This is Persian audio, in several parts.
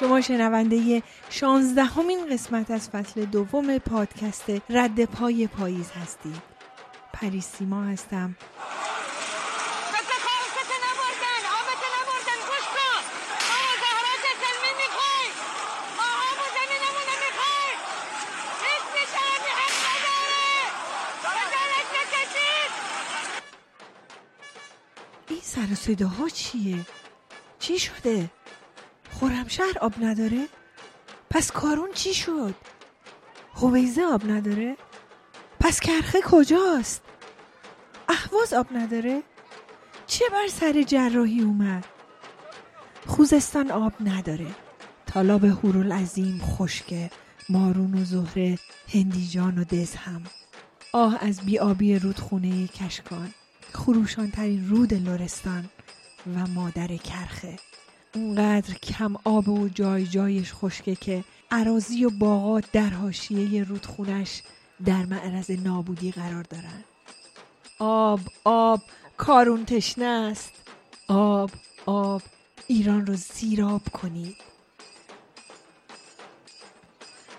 شما شنونده شانزدهمین قسمت از فصل دوم پادکست رد پای پاییز هستید. پریسیما هستم. این سر صداها چیه؟ چی شده؟ خورمشهر آب نداره؟ پس کارون چی شد؟ خویزه آب نداره؟ پس کرخه کجاست؟ احواز آب نداره؟ چه بر سر جراحی اومد؟ خوزستان آب نداره تالاب هورالعظیم خشکه مارون و زهره هندیجان و دز هم آه از بیابی رودخونه کشکان خروشان ترین رود لرستان و مادر کرخه اونقدر کم آب و جای جایش خشکه که عراضی و باغات در حاشیه رودخونش در معرض نابودی قرار دارن. آب آب کارون تشنه است. آب آب ایران رو زیراب کنید.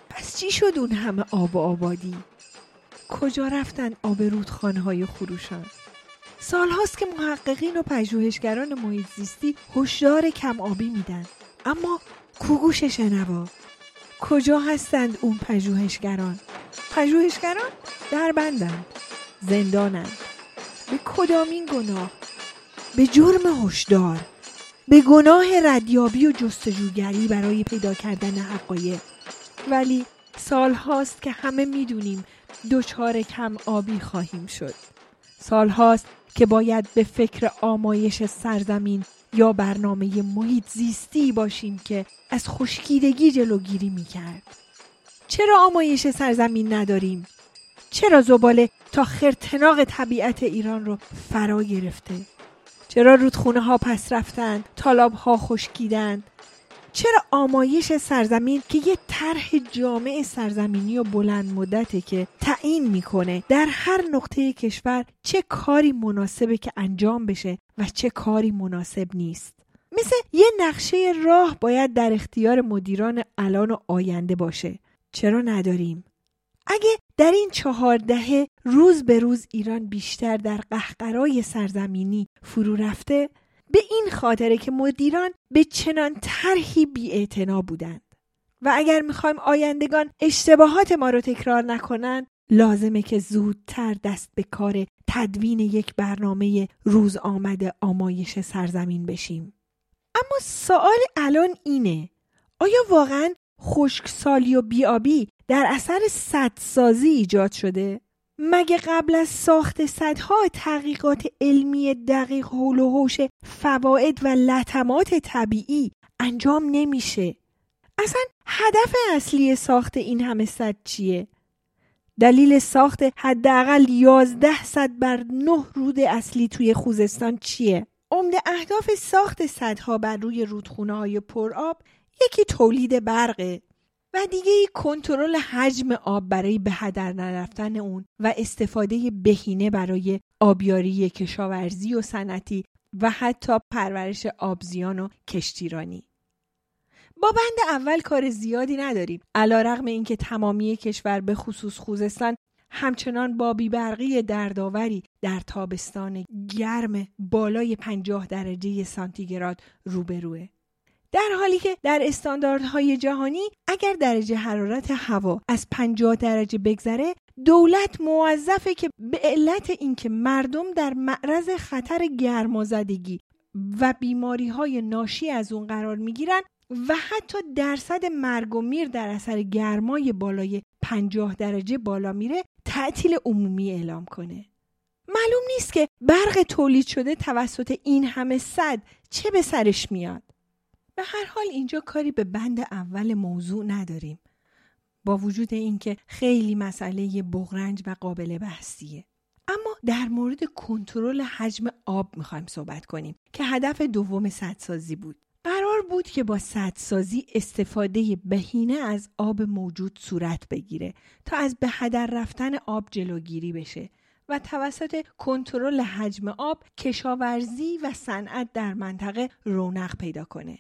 پس چی شد اون همه آب و آبادی؟ کجا رفتن آب رودخانه های خروشان؟ سال هاست که محققین و پژوهشگران محیط زیستی هشدار کم آبی میدن. اما کوگوش شنوا کجا هستند اون پژوهشگران؟ پژوهشگران در بندند زندانند. به کدامین گناه؟ به جرم هشدار به گناه ردیابی و جستجوگری برای پیدا کردن حقایق. ولی سال هاست که همه می‌دونیم دچار کم آبی خواهیم شد. سال هاست که باید به فکر آمایش سرزمین یا برنامه محیط زیستی باشیم که از خشکیدگی جلوگیری می‌کرد. چرا آمایش سرزمین نداریم؟ چرا زباله تا خرتناق طبیعت ایران رو فرا گرفته؟ چرا رودخونه ها پس رفتند طالاب ها خشکیدند؟ چرا آمایش سرزمین که یه طرح جامع سرزمینی و بلند مدته که تعیین می‌کنه در هر نقطه کشور چه کاری مناسبه که انجام بشه و چه کاری مناسب نیست. مثل یه نقشه راه باید در اختیار مدیران الان و آینده باشه. چرا نداریم؟ اگه در این چهار دهه روز به روز ایران بیشتر در قهقرای سرزمینی فرو رفته به این خاطره که مدیران به چنان طرحی بی بودند و اگر می‌خوایم آیندگان اشتباهات ما رو تکرار نکنن لازمه که زودتر دست به کار تدوین یک برنامه روز آمده آمایش سرزمین بشیم اما سوال الان اینه آیا واقعا خشکسالی و بیابی در اثر سدسازی ایجاد شده؟ مگه قبل از ساخت صدها تحقیقات علمی دقیق حول و حوش فواید و لطمات طبیعی انجام نمیشه؟ اصلا هدف اصلی ساخت این همه صد چیه؟ دلیل ساخت حداقل 11 صد بر نه رود اصلی توی خوزستان چیه؟ عمده اهداف ساخت صدها بر روی رودخونه های پرآب یکی تولید برقه. و دیگه کنترل حجم آب برای به هدر نرفتن اون و استفاده بهینه برای آبیاری کشاورزی و صنعتی و حتی پرورش آبزیان و کشتیرانی. با بند اول کار زیادی نداریم. علا رغم اینکه تمامی کشور به خصوص خوزستان همچنان با بیبرقی دردآوری در تابستان گرم بالای پنجاه درجه سانتیگراد روبروه. در حالی که در استانداردهای جهانی اگر درجه حرارت هوا از 50 درجه بگذره دولت موظفه که به علت اینکه مردم در معرض خطر گرمازدگی و بیماری های ناشی از اون قرار می‌گیرن و حتی درصد مرگ و میر در اثر گرمای بالای 50 درجه بالا میره تعطیل عمومی اعلام کنه. معلوم نیست که برق تولید شده توسط این همه صد چه به سرش میاد. به هر حال اینجا کاری به بند اول موضوع نداریم. با وجود اینکه خیلی مسئله بغرنج و قابل بحثیه. اما در مورد کنترل حجم آب می‌خوایم صحبت کنیم که هدف دوم سدسازی بود. قرار بود که با سدسازی استفاده بهینه از آب موجود صورت بگیره تا از به هدر رفتن آب جلوگیری بشه و توسط کنترل حجم آب کشاورزی و صنعت در منطقه رونق پیدا کنه.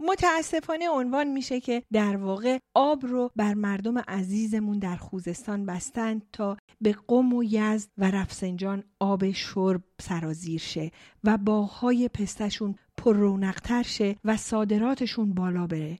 متاسفانه عنوان میشه که در واقع آب رو بر مردم عزیزمون در خوزستان بستند تا به قم و یزد و رفسنجان آب شرب سرازیر شه و باغهای پستشون پر رونقتر شه و صادراتشون بالا بره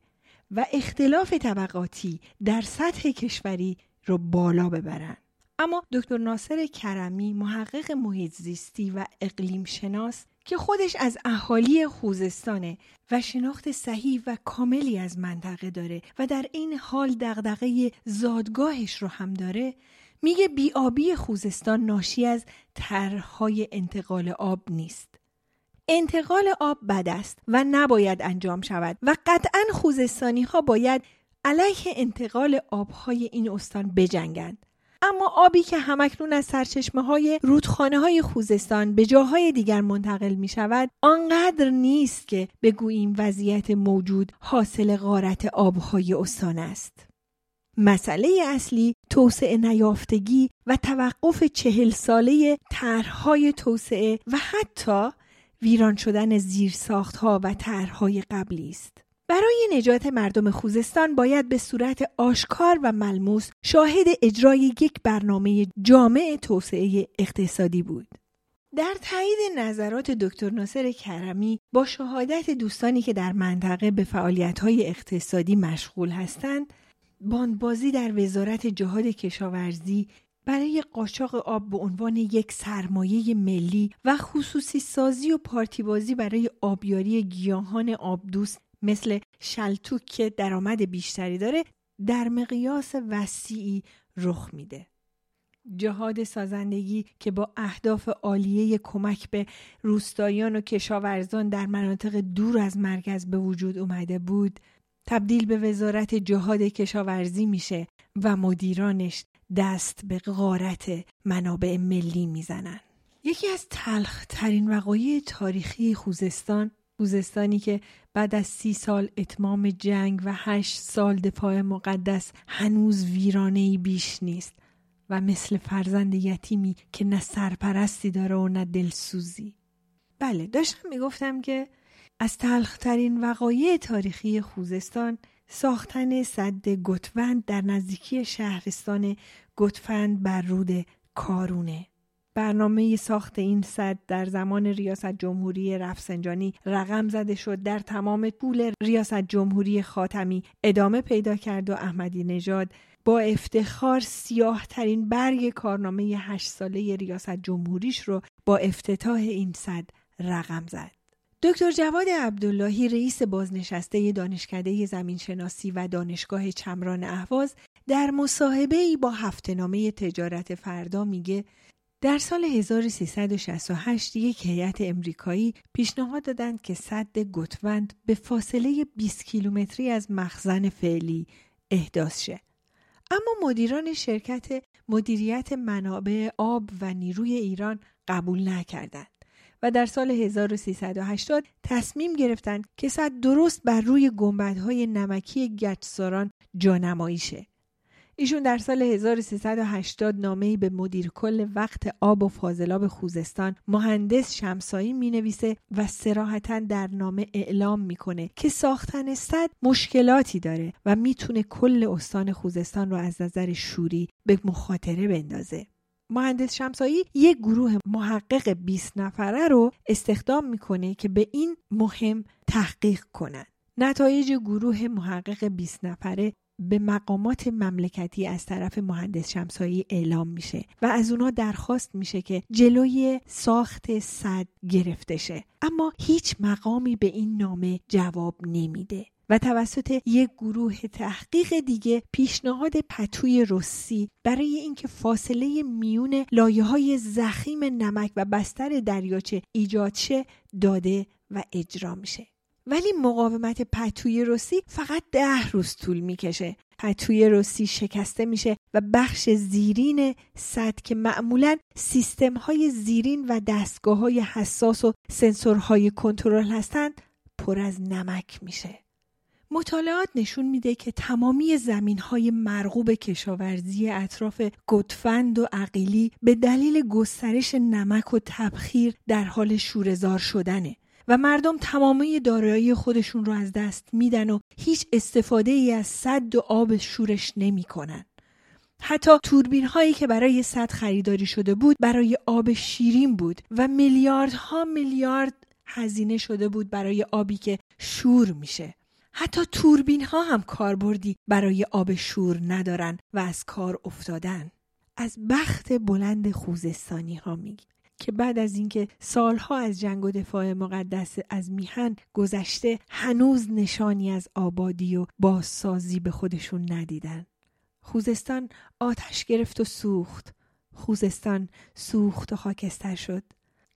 و اختلاف طبقاتی در سطح کشوری رو بالا ببرن. اما دکتر ناصر کرمی محقق محیط زیستی و اقلیم شناس که خودش از اهالی خوزستانه و شناخت صحیح و کاملی از منطقه داره و در این حال دغدغه زادگاهش رو هم داره میگه بیابی خوزستان ناشی از طرحهای انتقال آب نیست. انتقال آب بد است و نباید انجام شود و قطعا خوزستانی ها باید علیه انتقال آبهای این استان بجنگند. اما آبی که همکنون از سرچشمه های رودخانه های خوزستان به جاهای دیگر منتقل می شود آنقدر نیست که بگوییم وضعیت موجود حاصل غارت آبهای استان است. مسئله اصلی توسعه نیافتگی و توقف چهل ساله طرحهای توسعه و حتی ویران شدن زیرساختها و طرحهای قبلی است. برای نجات مردم خوزستان باید به صورت آشکار و ملموس شاهد اجرای یک برنامه جامع توسعه اقتصادی بود. در تایید نظرات دکتر ناصر کرمی با شهادت دوستانی که در منطقه به فعالیت‌های اقتصادی مشغول هستند، باندبازی در وزارت جهاد کشاورزی برای قاچاق آب به عنوان یک سرمایه ملی و خصوصی سازی و پارتیبازی برای آبیاری گیاهان آبدوست مثل شلتوک که درآمد بیشتری داره در مقیاس وسیعی رخ میده. جهاد سازندگی که با اهداف عالیه کمک به روستاییان و کشاورزان در مناطق دور از مرکز به وجود اومده بود تبدیل به وزارت جهاد کشاورزی میشه و مدیرانش دست به غارت منابع ملی می‌زنن یکی از تلخ ترین وقایع تاریخی خوزستان خوزستانی که بعد از سی سال اتمام جنگ و هشت سال دفاع مقدس هنوز ویرانه بیش نیست و مثل فرزند یتیمی که نه سرپرستی داره و نه دلسوزی. بله داشتم می‌گفتم که از تلخترین وقایع تاریخی خوزستان ساختن صد گتوند در نزدیکی شهرستان گتفند بر رود کارونه. برنامه ساخت این صد در زمان ریاست جمهوری رفسنجانی رقم زده شد در تمام طول ریاست جمهوری خاتمی ادامه پیدا کرد و احمدی نژاد با افتخار سیاه ترین برگ کارنامه هشت ساله ریاست جمهوریش رو با افتتاح این صد رقم زد. دکتر جواد عبداللهی رئیس بازنشسته دانشکده زمینشناسی و دانشگاه چمران اهواز در مصاحبه ای با هفتهنامه تجارت فردا میگه در سال 1368 یک هیئت امریکایی پیشنهاد دادند که صد گتوند به فاصله 20 کیلومتری از مخزن فعلی احداث شه. اما مدیران شرکت مدیریت منابع آب و نیروی ایران قبول نکردند و در سال 1380 تصمیم گرفتند که صد درست بر روی گنبدهای نمکی گچساران جانمایی شه. ایشون در سال 1380 نامه‌ای به مدیر کل وقت آب و فاضلاب خوزستان مهندس شمسایی می نویسه و سراحتا در نامه اعلام می‌کنه که ساختن صد مشکلاتی داره و می‌تونه کل استان خوزستان رو از نظر شوری به مخاطره بندازه. مهندس شمسایی یک گروه محقق 20 نفره رو استخدام می‌کنه که به این مهم تحقیق کنند. نتایج گروه محقق 20 نفره به مقامات مملکتی از طرف مهندس شمسایی اعلام میشه و از اونها درخواست میشه که جلوی ساخت صد گرفته شه. اما هیچ مقامی به این نامه جواب نمیده و توسط یک گروه تحقیق دیگه پیشنهاد پتوی رسی برای اینکه فاصله میون لایه های زخیم نمک و بستر دریاچه ایجاد شه داده و اجرا میشه. ولی مقاومت پتوی رسی فقط ده روز طول می‌کشه. پتوی رسی شکسته میشه و بخش زیرین صد که معمولا سیستم های زیرین و دستگاه های حساس و سنسورهای کنترل هستند پر از نمک میشه. مطالعات نشون میده که تمامی زمین های مرغوب کشاورزی اطراف گدفند و عقیلی به دلیل گسترش نمک و تبخیر در حال شورزار شدنه. و مردم تمامی دارایی خودشون رو از دست میدن و هیچ استفاده ای از صد و آب شورش نمی‌کنن. حتی توربین هایی که برای صد خریداری شده بود برای آب شیرین بود و میلیاردها میلیارد هزینه شده بود برای آبی که شور میشه. حتی توربین ها هم کاربردی برای آب شور ندارن و از کار افتادن. از بخت بلند خوزستانی ها میگی که بعد از اینکه سالها از جنگ و دفاع مقدس از میهن گذشته هنوز نشانی از آبادی و بازسازی به خودشون ندیدن. خوزستان آتش گرفت و سوخت. خوزستان سوخت و خاکستر شد.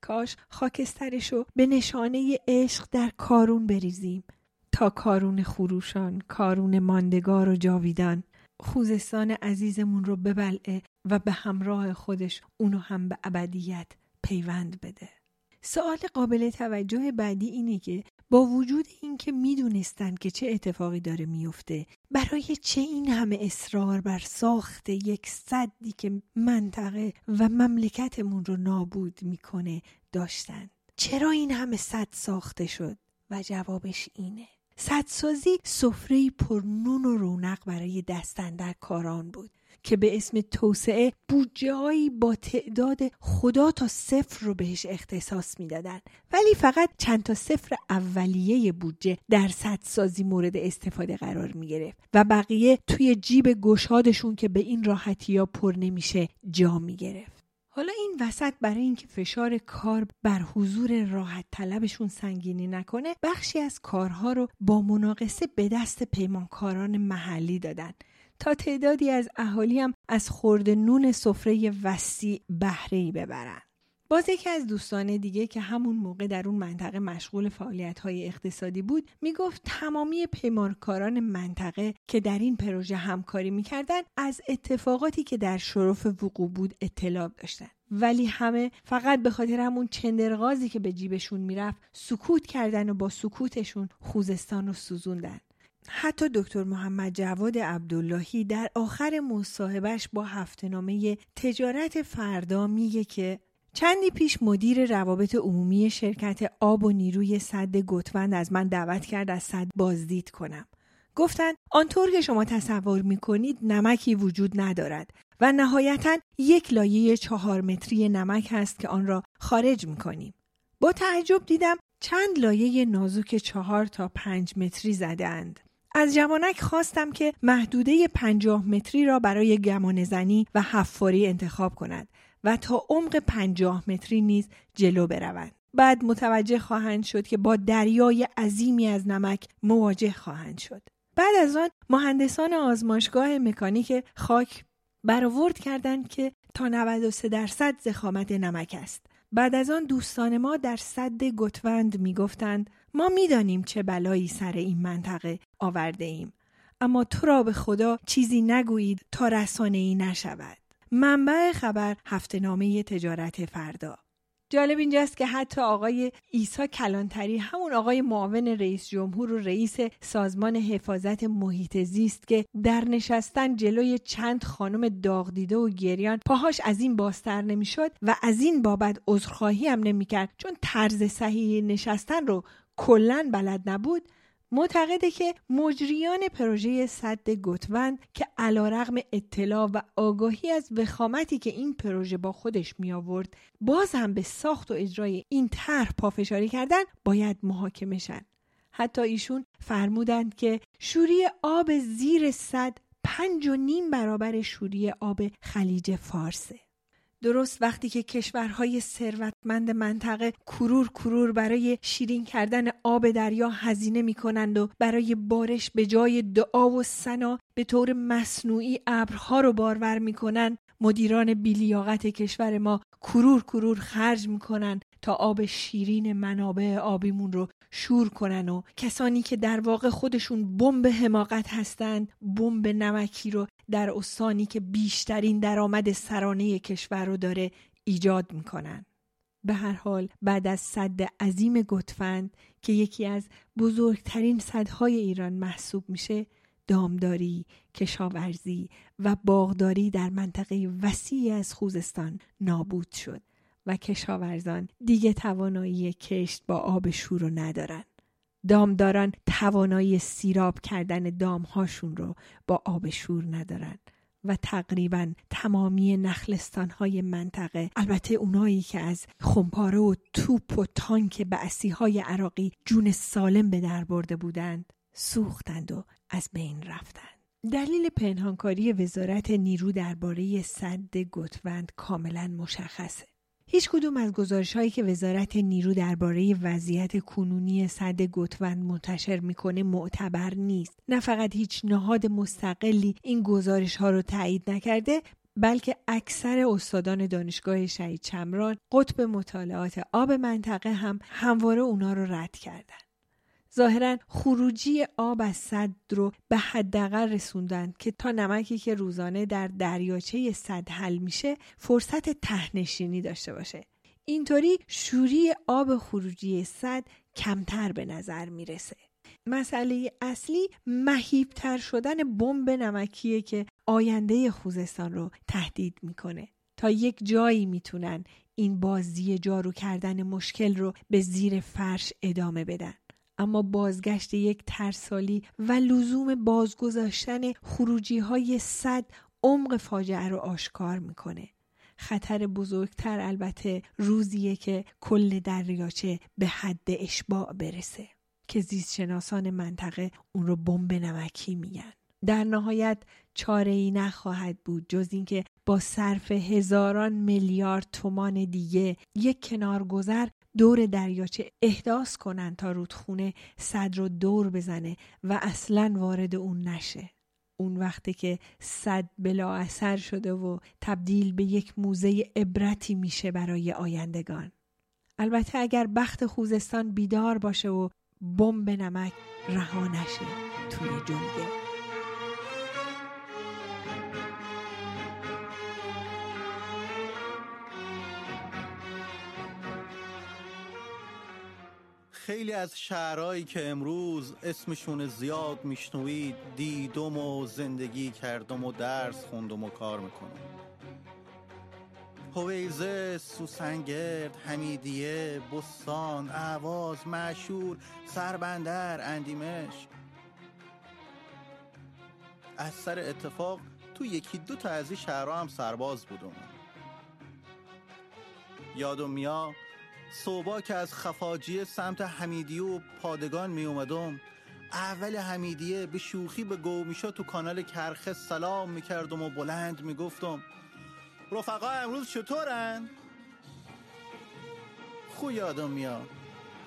کاش خاکسترشو به نشانه عشق در کارون بریزیم تا کارون خروشان کارون ماندگار و جاویدان خوزستان عزیزمون رو ببلعه و به همراه خودش اونو هم به ابدیت پیوند بده. سوال قابل توجه بعدی اینه که با وجود اینکه می‌دونستند که چه اتفاقی داره میفته برای چه این همه اصرار بر ساخت یک صدی که منطقه و مملکتمون رو نابود می‌کنه داشتن؟ چرا این همه صد ساخته شد؟ و جوابش اینه. صدسازی سفره پر نون و رونق برای دستن در کاران بود. که به اسم توسعه بودجههایی با تعداد خدا تا صفر رو بهش اختصاص می‌دادن ولی فقط چند تا صفر اولیه بودجه در سازی مورد استفاده قرار می گرفت و بقیه توی جیب گشادشون که به این راحتی ها پر نمیشه جا می گرفت. حالا این وسط برای اینکه فشار کار بر حضور راحت طلبشون سنگینی نکنه بخشی از کارها رو با مناقصه به دست پیمانکاران محلی دادن تا تعدادی از اهالی هم از خورد نون سفره وسیع بهره ببرن. باز یکی از دوستان دیگه که همون موقع در اون منطقه مشغول فعالیت های اقتصادی بود می‌گفت تمامی پیمانکاران منطقه که در این پروژه همکاری می‌کردن از اتفاقاتی که در شرف وقوع بود اطلاع داشتن ولی همه فقط به خاطر همون چندرغازی که به جیبشون می‌رفت سکوت کردن و با سکوتشون خوزستان رو سوزوندن حتی دکتر محمد جواد عبداللهی در آخر مصاحبهش با هفتنامه تجارت فردا میگه که چندی پیش مدیر روابط عمومی شرکت آب و نیروی صد گتوند از من دعوت کرد از صد بازدید کنم. گفتند آنطور که شما تصور می کنید نمکی وجود ندارد و نهایتا یک لایه چهار متری نمک هست که آن را خارج می کنیم. با تعجب دیدم چند لایه نازک چهار تا پنج متری زدند. از جوانک خواستم که محدوده پنجاه متری را برای گمان زنی و حفاری انتخاب کند و تا عمق پنجاه متری نیز جلو بروند. بعد متوجه خواهند شد که با دریای عظیمی از نمک مواجه خواهند شد. بعد از آن مهندسان آزمایشگاه مکانیک خاک برآورد کردند که تا 93 درصد زخامت نمک است. بعد از آن دوستان ما در صد گتوند می‌گفتند ما می‌دانیم چه بلایی سر این منطقه آورده ایم اما تو را به خدا چیزی نگویید تا رسانه ای نشود. منبع خبر هفته نامه تجارت فردا. جالب اینجاست که حتی آقای ایسا کلانتری همون آقای معاون رئیس جمهور و رئیس سازمان حفاظت محیط زیست که در نشستن جلوی چند خانم داغ دیده و گریان پاهاش از این باستر نمی‌شد و از این بابت عذرخواهی هم نمی‌کرد چون طرز صحیح نشستن رو کلا بلد نبود معتقده که مجریان پروژه صد گتوند که علا رغم اطلاع و آگاهی از وخامتی که این پروژه با خودش می آورد باز هم به ساخت و اجرای این طرح پافشاری کردن باید محاکمه شن. حتی ایشون فرمودند که شوری آب زیر صد پنج و نیم برابر شوری آب خلیج فارسه. درست وقتی که کشورهای ثروتمند منطقه کرور کرور برای شیرین کردن آب دریا هزینه می کنند و برای بارش به جای دعا و سنا به طور مصنوعی ابرها رو بارور می کنند مدیران بیلیاقت کشور ما کرور کرور خرج می‌کنن تا آب شیرین منابع آبیمون رو شور کنن و کسانی که در واقع خودشون بمب حماقت هستند بمب نمکی رو در استانی که بیشترین درآمد سرانه کشور رو داره ایجاد می‌کنن. به هر حال بعد از صد عظیم گتفند که یکی از بزرگترین صدهای ایران محسوب میشه دامداری، کشاورزی و باغداری در منطقه وسیعی از خوزستان نابود شد. و کشاورزان دیگه توانایی کشت با آب شور رو ندارن. دامداران توانایی سیراب کردن دامهاشون رو با آب شور ندارن و تقریبا تمامی نخلستان های منطقه البته اونایی که از خمپاره و توپ و تانک بعثی های عراقی جون سالم به در برده بودند سوختند و از بین رفتند. دلیل پنهانکاری وزارت نیرو درباره صد گتوند کاملا مشخصه. هیچ کدوم از گزارش هایی که وزارت نیرو درباره وضعیت کنونی صد گتوند منتشر می‌کنه معتبر نیست. نه فقط هیچ نهاد مستقلی این گزارش ها رو تایید نکرده بلکه اکثر استادان دانشگاه شهید چمران قطب مطالعات آب منطقه هم همواره اونا رو رد کردن. ظاهرا خروجی آب از صد رو به حداقل رسوندن که تا نمکی که روزانه در دریاچه صد حل میشه فرصت تهنشینی داشته باشه. اینطوری شوری آب خروجی صد کمتر به نظر می‌رسه. مسئله اصلی مهیبتر شدن بمب نمکیه که آینده خوزستان رو تهدید می‌کنه. تا یک جایی می‌تونن این بازی جارو کردن مشکل رو به زیر فرش ادامه بدن. اما بازگشت یک ترسالی و لزوم بازگذاشتن خروجی های صد عمق فاجعه رو آشکار می‌کنه. خطر بزرگتر البته روزیه که کل دریاچه به حد اشباع برسه که زیست شناسان منطقه اون رو بمب نمکی میگن. در نهایت چاره ای نخواهد بود جز اینکه با صرف هزاران میلیارد تومان دیگه یک کنارگذر دور دریاچه احداث کنن تا رودخونه صد رو دور بزنه و اصلا وارد اون نشه. اون وقتی که صد بلا اثر شده و تبدیل به یک موزه عبرتی میشه برای آیندگان. البته اگر بخت خوزستان بیدار باشه و بمب نمک رها نشه توی جلگه. خیلی از شهرهایی که امروز اسمشون زیاد میشنوید دیدم و زندگی کردم و درس خوندم و کار می‌کنم. هویزه، سوسنگرد، حمیدیه، بستان، اعواز، معشور، سربندر، اندیمش. از سر اتفاق تو یکی دو تا از این شهرها هم سرباز بودم. یادم میاد صبح که از خفاجی سمت حمیدیه و پادگان می اومدم اول حمیدیه به شوخی به گومیشا تو کانال کرخه سلام می‌کردم و بلند می‌گفتم رفقا امروز چطورن؟ خو یادم میاد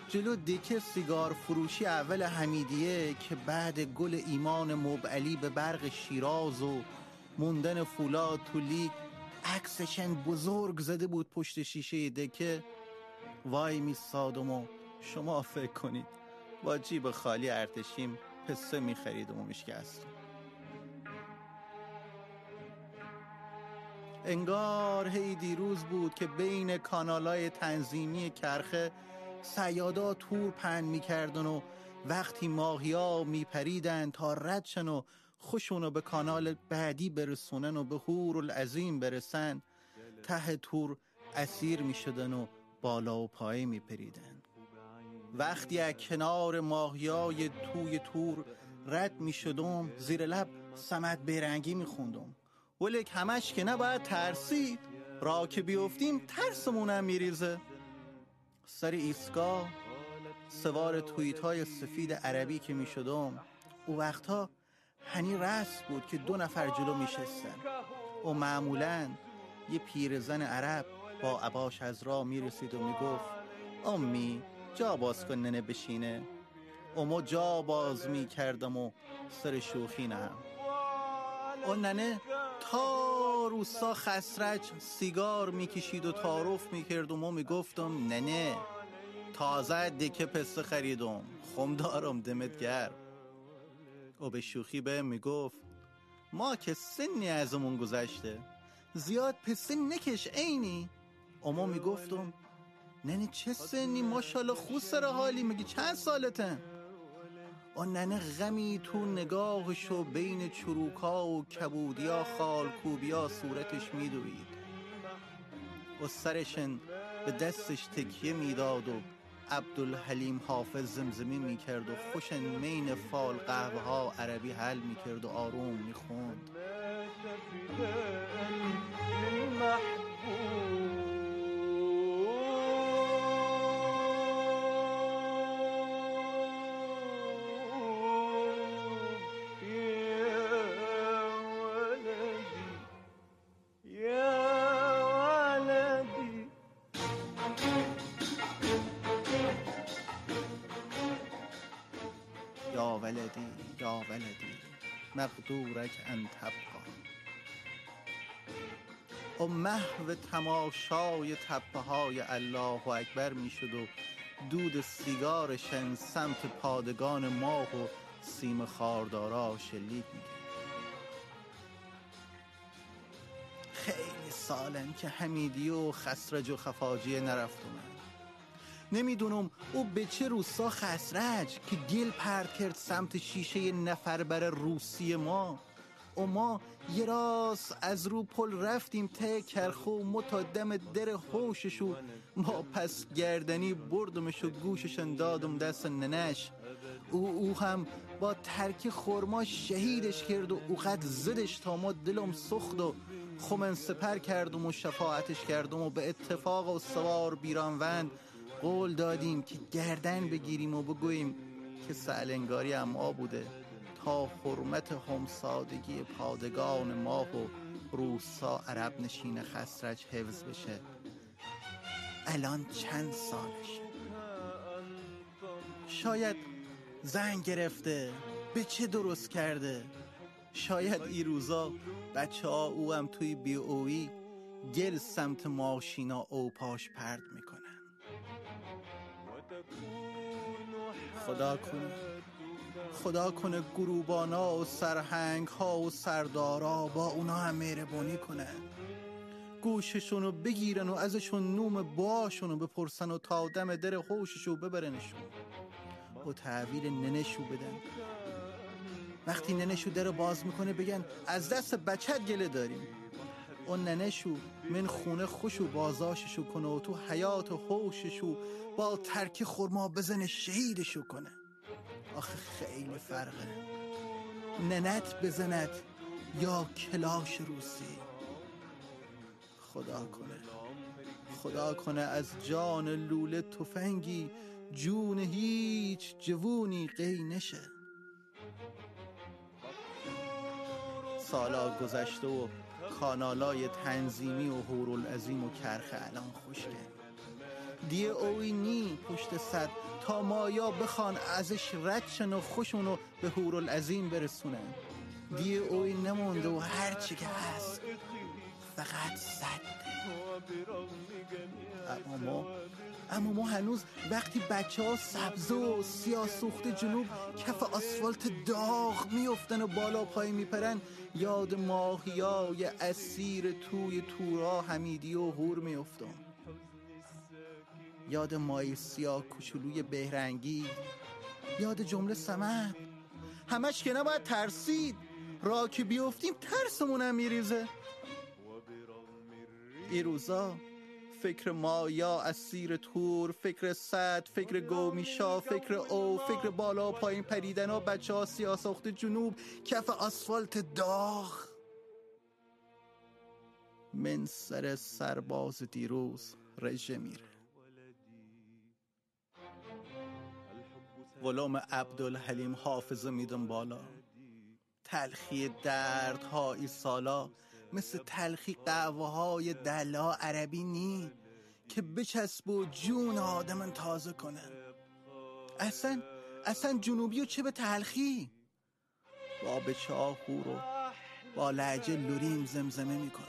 جلو دکه سیگار فروشی اول حمیدیه که بعد گل ایمان مبعلی به برق شیراز و موندن فولاد تو لیگ عکسشن بزرگ زده بود پشت شیشه دکه وای میستادم و شما فکر کنید. با جیب خالی ارتشیم پسه میخریدم و میشکستم انگار هی دیروز بود که بین کانالای تنظیمی کرخه سیادا تور پن می‌کردن و وقتی ماهیا میپریدن تا ردشن و خوشونو به کانال بعدی برسونن و به هور العظیم برسن ته تور اسیر می‌شدن و بالا و پایه می پریدن. وقتی از کنار ماهیای توی تور رد می شدم زیر لب سمت برنگی می خوندم ولک همش که نباید ترسید را که بیفتیم ترسمونم میریزه. سر ایستگاه سوار تویت های سفید عربی که می شدم او وقتها هنی رست بود که دو نفر جلو می شستن و معمولا یه پیرزن عرب با عباش از راه می‌رسید و می‌گفت امی جا باز کن ننه بشینه. امو جا باز می‌کردم و سر شوخی نه. اون ننه تا روسا خسرج سیگار می‌کشید و تعارف می‌کرد و ما می‌گفتم ننه تازه دکه پسته خریدم خم دارم دمت گرم. او به شوخی به می‌گفت ما که سنی ازمون گذشته زیاد پسته نکش عینی. اما می‌گفتم ننه چه سنی؟ ماشاءالله خوب سر حالی. میگی چند سالته؟ آن ننه غمی تو نگاهشو بین چروکا و کبودیا خالکوبیا صورتش میدوید. و سرشن به دستش تکیه می‌داد و عبدالحلیم حافظ زمزمی می‌کرد و خوش مین فال قهوه ها عربی حل می‌کرد و آروم می‌خوند. مقدورک ان تبقا و محو تماشای تپه های الله اکبر می شد و دود سیگارشن سمت پادگان ماه و سیم خاردارا شلیک می خیلی سالن که حمیدی و خسرج و خفاجیه نرفتم نمی‌دونم او به چه روسا خسرج که گل پرد کرد سمت شیشه نفربر روسی ما. و ما یه راست از رو پل رفتیم ته کرخو و تا دم در حوششو ما پس گردنی بردمش و گوشش دادم دست ننش. او او هم با ترک خورما شهیدش کرد و اوقد زدش تا ما دلم سخت و خمن سپر کردم و شفاعتش کردم و به اتفاق و سوار بیرانوند. قول دادیم که گردن بگیریم و بگوییم که سعلنگاری اما بوده تا حرمت همسادگی پادگان ماه و روسا عرب نشین خسرج حفظ بشه. الان چند سالشه؟ شاید زنگ گرفته به چه درست کرده؟ شاید ای روزا بچه ها او هم توی بی اوی گل سمت ماشینا او پاش پرد می‌کنه. خدا کنه خدا کنه گروبانا و سرهنگ ها و سردارا با اونا هم مهربانی کنه. گوششونو بگیرن و ازشون نوم باشونو بپرسن و تا دم در خوششو ببرنشون. و تحویل ننشو بدن. وقتی ننشو در باز می‌کنه بگن از دست بچت گله داریم. اون ننشو من خونه خوشو بازاششو کنه و تو حیات و حوششو با ترک خورما بزنه شهیدشو کنه. آخه خیلی فرقه. ننت بزند یا کلاش روسی. خدا کنه. خدا کنه از جان لوله تفنگی جون هیچ جوونی قی نشه. سالا گذشته و کانالای تنظیمی و هورالعظیم و کرخ الان خوشگل دیه اوی نی پشت صد تا مایا بخوان ازش ردشن و خوشونو به هورالعظیم برسونن. دیه اوی نمونده و هرچی که هست فقط صد. اما ما اما ما هنوز وقتی بچه ها سبز و سیاه سوخت جنوب کف آسفالت داغ میفتن و بالا پای میپرن یاد ماهیای اسیر توی تورا حمیدی و هور میفتم یاد مای سیاه کوچولوی بهرنگی. یاد جمله سمت همش که نباید ترسید. را که بیفتیم ترسمونم میریزه. ای روزا فکر مایا اسیر تور فکر صد فکر گومیشا فکر او فکر بالا پایین پریدن و بچه ها سیاساخت جنوب کف آسفالت داغ. من سر سرباز دیروز رژه میره. غلام عبدالحلیم حافظه میدم بالا. تلخی دردهای سالا مثل تلخی قهوه های دلا عربی نی که بچسب و جون آدم تازه کنن. اصلا اصلا جنوبی و چه به تلخی؟ با به چاهو رو با لعجه لوریم زمزمه می‌کنه.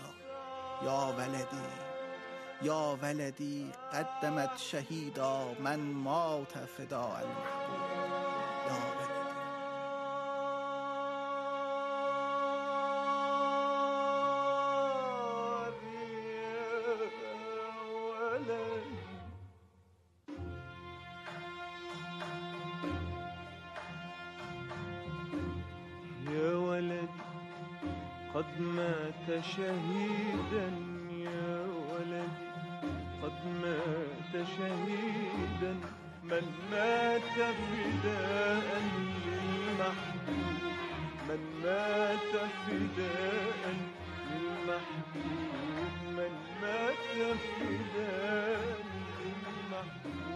یا ولدی یا ولدی قدمت شهیدا من مات فدا المحبوب. شهيدا يا ولدي قد مات شهيدا من مات فداء للمحبوب. من مات فداء للمحبوب. من مات فداء للمحبوب. مات